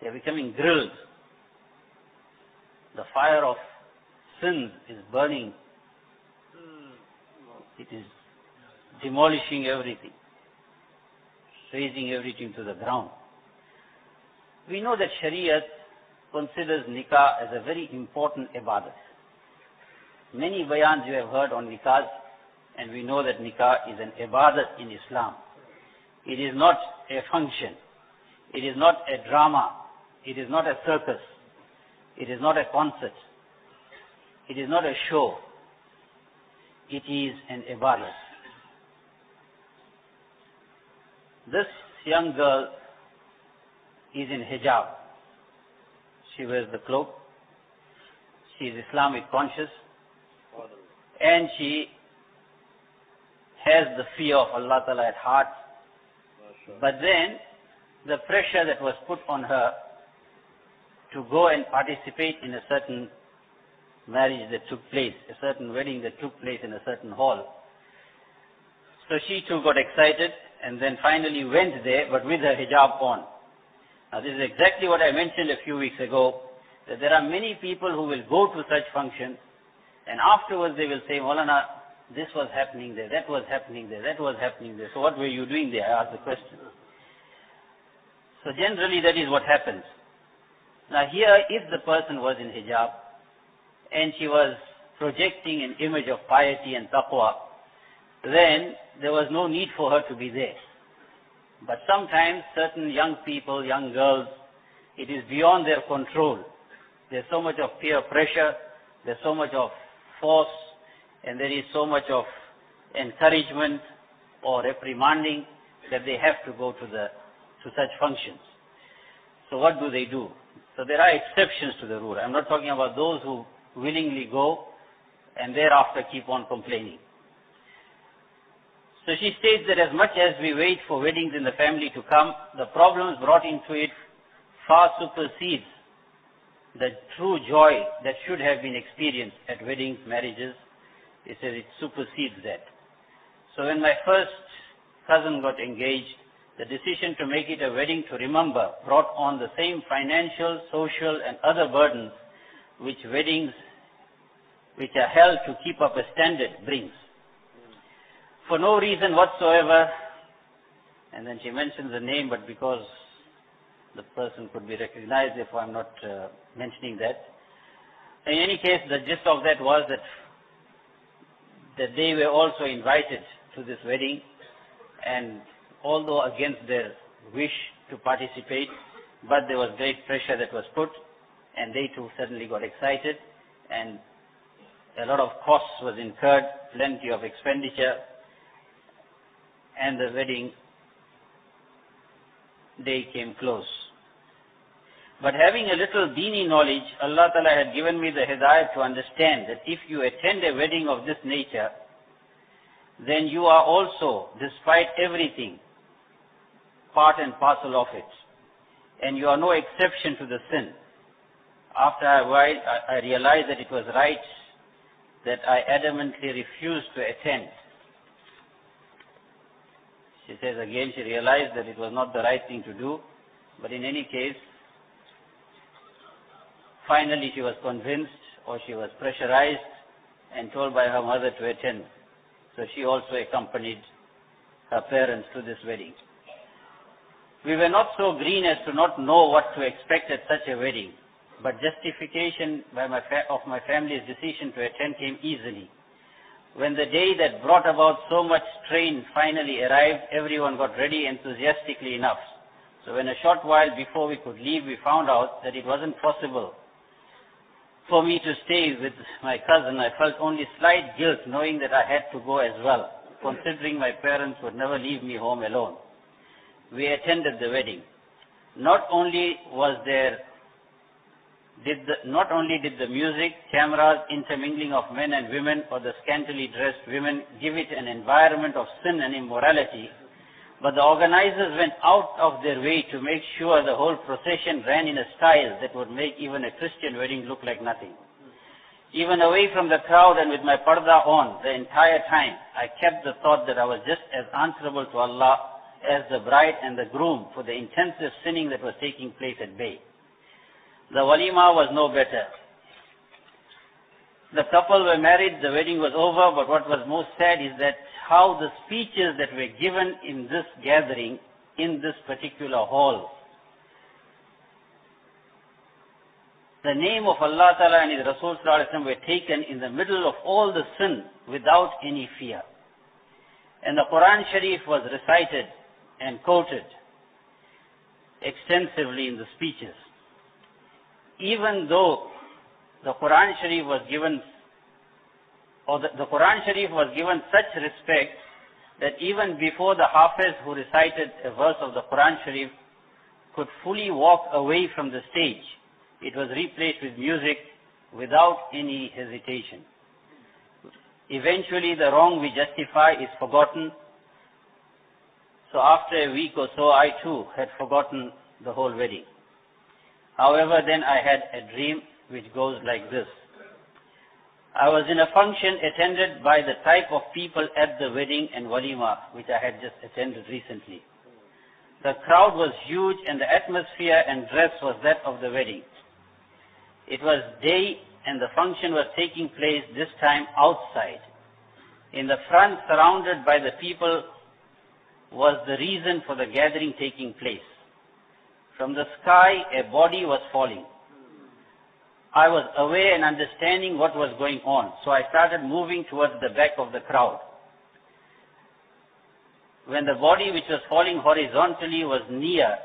They are becoming grilled. The fire of sin is burning. It is demolishing everything, razing everything to the ground. We know that Shariat considers nikah as a very important ibadat. Many bayans you have heard on nikah, and we know that nikah is an ibadat in Islam. It is not a function. It is not a drama. It is not a circus. It is not a concert. It is not a show. It is an ibadat. This young girl is in hijab. She wears the cloak. She is Islamic conscious. And she has the fear of Allah Ta'ala at heart. But then, the pressure that was put on her to go and participate in a certain marriage that took place, a certain wedding that took place in a certain hall. So she too got excited and then finally went there, but with her hijab on. Now this is exactly what I mentioned a few weeks ago, that there are many people who will go to such functions and afterwards they will say, Maulana, this was happening there, that was happening there, that was happening there. So what were you doing there? I asked the question. So generally that is what happens. Now here, if the person was in hijab and she was projecting an image of piety and taqwa, then there was no need for her to be there. But sometimes certain young people, young girls, it is beyond their control. There's so much of peer pressure, there's so much of force, and there is so much of encouragement or reprimanding that they have to go to the to such functions. So what do they do? So there are exceptions to the rule. I'm not talking about those who willingly go and thereafter keep on complaining. So she states that as much as we wait for weddings in the family to come, the problems brought into it far supersedes the true joy that should have been experienced at weddings, marriages. It says it supersedes that. So when my first cousin got engaged, the decision to make it a wedding to remember brought on the same financial, social and other burdens which weddings which are held to keep up a standard brings. For no reason whatsoever, and then she mentions the name, but because the person could be recognized, therefore I'm not uh, mentioning that. In any case, the gist of that was that that they were also invited to this wedding, and although against their wish to participate, but there was great pressure that was put, and they too suddenly got excited, and a lot of costs was incurred, plenty of expenditure, and the wedding day came close. But having a little dini knowledge, Allah Ta'ala had given me the hidayah to understand that if you attend a wedding of this nature, then you are also, despite everything, part and parcel of it. And you are no exception to the sin. After a while, I, realized that it was right that I adamantly refused to attend. She says again, she realized that it was not the right thing to do, but in any case, finally she was convinced or she was pressurized and told by her mother to attend. So she also accompanied her parents to this wedding. We were not so green as to not know what to expect at such a wedding, but justification by my of my family's decision to attend came easily. When the day that brought about so much strain finally arrived, everyone got ready enthusiastically enough. So when a short while before we could leave, we found out that it wasn't possible for me to stay with my cousin. I felt only slight guilt knowing that I had to go as well, considering my parents would never leave me home alone. We attended the wedding. not only was there did the, not only did the music, cameras, intermingling of men and women or the scantily dressed women give it an environment of sin and immorality, but the organizers went out of their way to make sure the whole procession ran in a style that would make even a Christian wedding look like nothing. Even away from the crowd and with my parda on the entire time, I kept the thought that I was just as answerable to Allah as the bride and the groom for the intensive sinning that was taking place at bay. The walima was no better. The couple were married, the wedding was over, but what was most sad is that how the speeches that were given in this gathering, in this particular hall, the name of Allah Ta'ala and His Rasul were taken in the middle of all the sin without any fear. And the Quran Sharif was recited and quoted extensively in the speeches. Even though the Quran Sharif was given, or the, the Quran Sharif was given such respect that even before the Hafiz who recited a verse of the Quran Sharif could fully walk away from the stage, it was replaced with music without any hesitation. Eventually the wrong we justify is forgotten. So after a week or so, I too had forgotten the whole wedding. However, then I had a dream which goes like this. I was in a function attended by the type of people at the wedding and walima, which I had just attended recently. The crowd was huge and the atmosphere and dress was that of the wedding. It was day and the function was taking place this time outside. In the front, surrounded by the people, was the reason for the gathering taking place. From the sky, a body was falling. I was aware and understanding what was going on, so I started moving towards the back of the crowd. When the body which was falling horizontally was near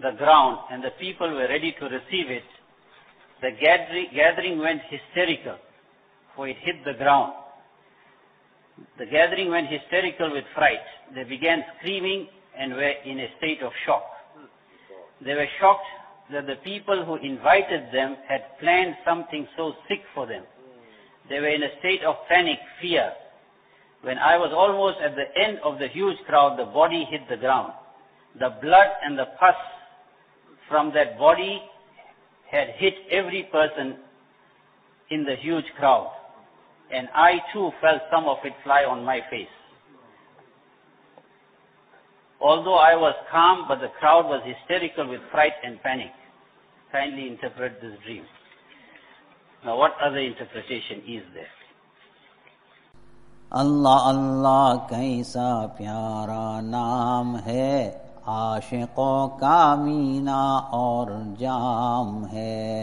the ground and the people were ready to receive it, the gathering went hysterical, for it hit the ground. The gathering went hysterical with fright. They began screaming and were in a state of shock. They were shocked that the people who invited them had planned something so sick for them. They were in a state of panic, fear. When I was almost at the end of the huge crowd, the body hit the ground. The blood and the pus from that body had hit every person in the huge crowd And I too felt some of it fly on my face. Although I was calm, but the crowd was hysterical with fright and panic. Kindly interpret this dream. Now what other interpretation is there? अल्लाह अल्लाह कैसा प्यारा नाम है आशिकों का मीना और जाम है